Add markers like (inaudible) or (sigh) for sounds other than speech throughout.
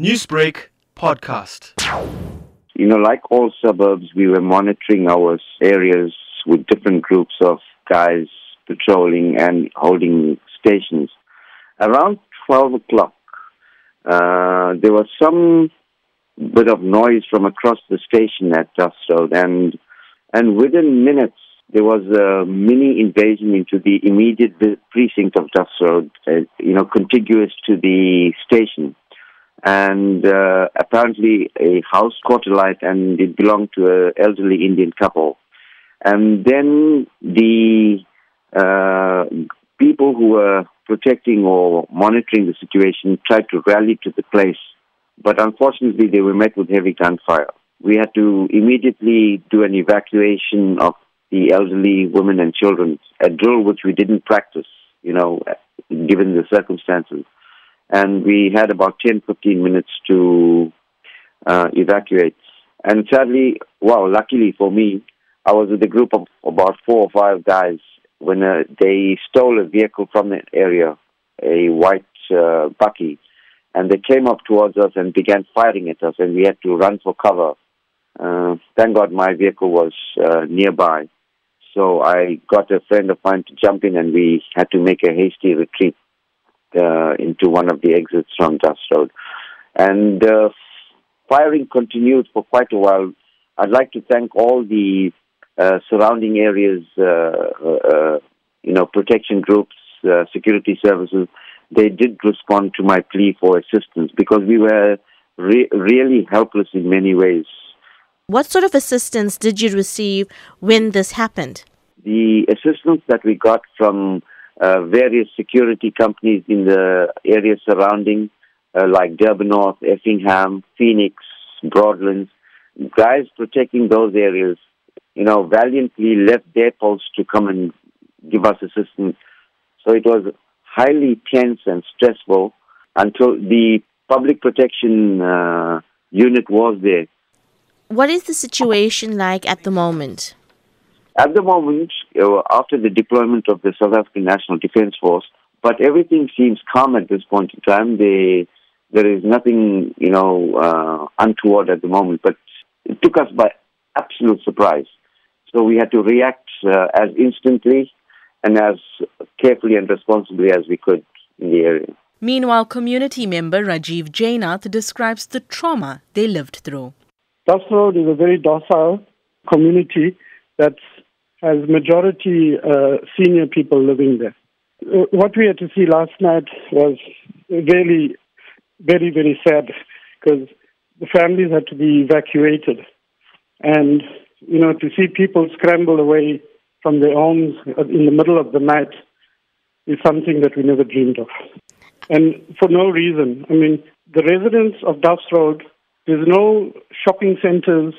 Newsbreak podcast. You know, like all suburbs, we were monitoring our areas with different groups of guys patrolling and holding stations. Around 12 o'clock, uh, there was some bit of noise from across the station at Duffs Road, and and within minutes there was a mini invasion into the immediate precinct of Duffs Road, uh, you know, contiguous to the station and uh, apparently a house caught alight and it belonged to an elderly Indian couple. And then the uh, people who were protecting or monitoring the situation tried to rally to the place, but unfortunately they were met with heavy gunfire. We had to immediately do an evacuation of the elderly women and children, a drill which we didn't practice, you know, given the circumstances and we had about 10, 15 minutes to uh, evacuate. And sadly, wow, luckily for me, I was with a group of about four or five guys when uh, they stole a vehicle from that area, a white uh, bakkie, and they came up towards us and began firing at us, and we had to run for cover. Uh, thank God my vehicle was uh, nearby. So I got a friend of mine to jump in, and we had to make a hasty retreat uh, into one of the exits from Duffs Road. And uh, firing continued for quite a while. I'd like to thank all the uh, surrounding areas, uh, uh, you know, protection groups, uh, security services. They did respond to my plea for assistance because we were re- really helpless in many ways. What sort of assistance did you receive when this happened? The assistance that we got from uh, various security companies in the area surrounding, uh, like Durban North, Effingham, Phoenix, Broadlands, guys protecting those areas, you know, valiantly left their posts to come and give us assistance. So it was highly tense and stressful until the public protection uh, unit was there. What is the situation like at the moment? At the moment, after the deployment of the South African National Defence Force, but everything seems calm at this point in time. They, there is nothing, you know, uh, untoward at the moment, but it took us by absolute surprise. So we had to react uh, as instantly and as carefully and responsibly as we could in the area. Meanwhile, community member Rajiv Jainath describes the trauma they lived through. Duffs Road is a very docile community that's has majority uh, senior people living there. Uh, what we had to see last night was really very, very sad because the families had to be evacuated. And, you know, to see people scramble away from their homes in the middle of the night is something that we never dreamed of. And for no reason. I mean, the residents of Duffs Road, there's no shopping centers,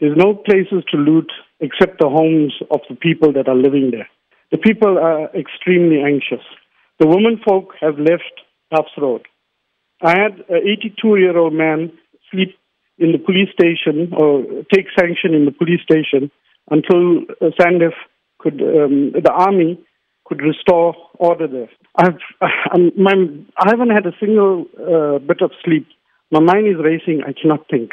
there's no places to loot except the homes of the people that are living there. The people are extremely anxious. The women folk have left Duffs Road. I had an 82 year old man sleep in the police station or take sanction in the police station until uh, could, um, the army could restore order there. I've, (laughs) I'm, my, I haven't had a single uh, bit of sleep. My mind is racing. I cannot think.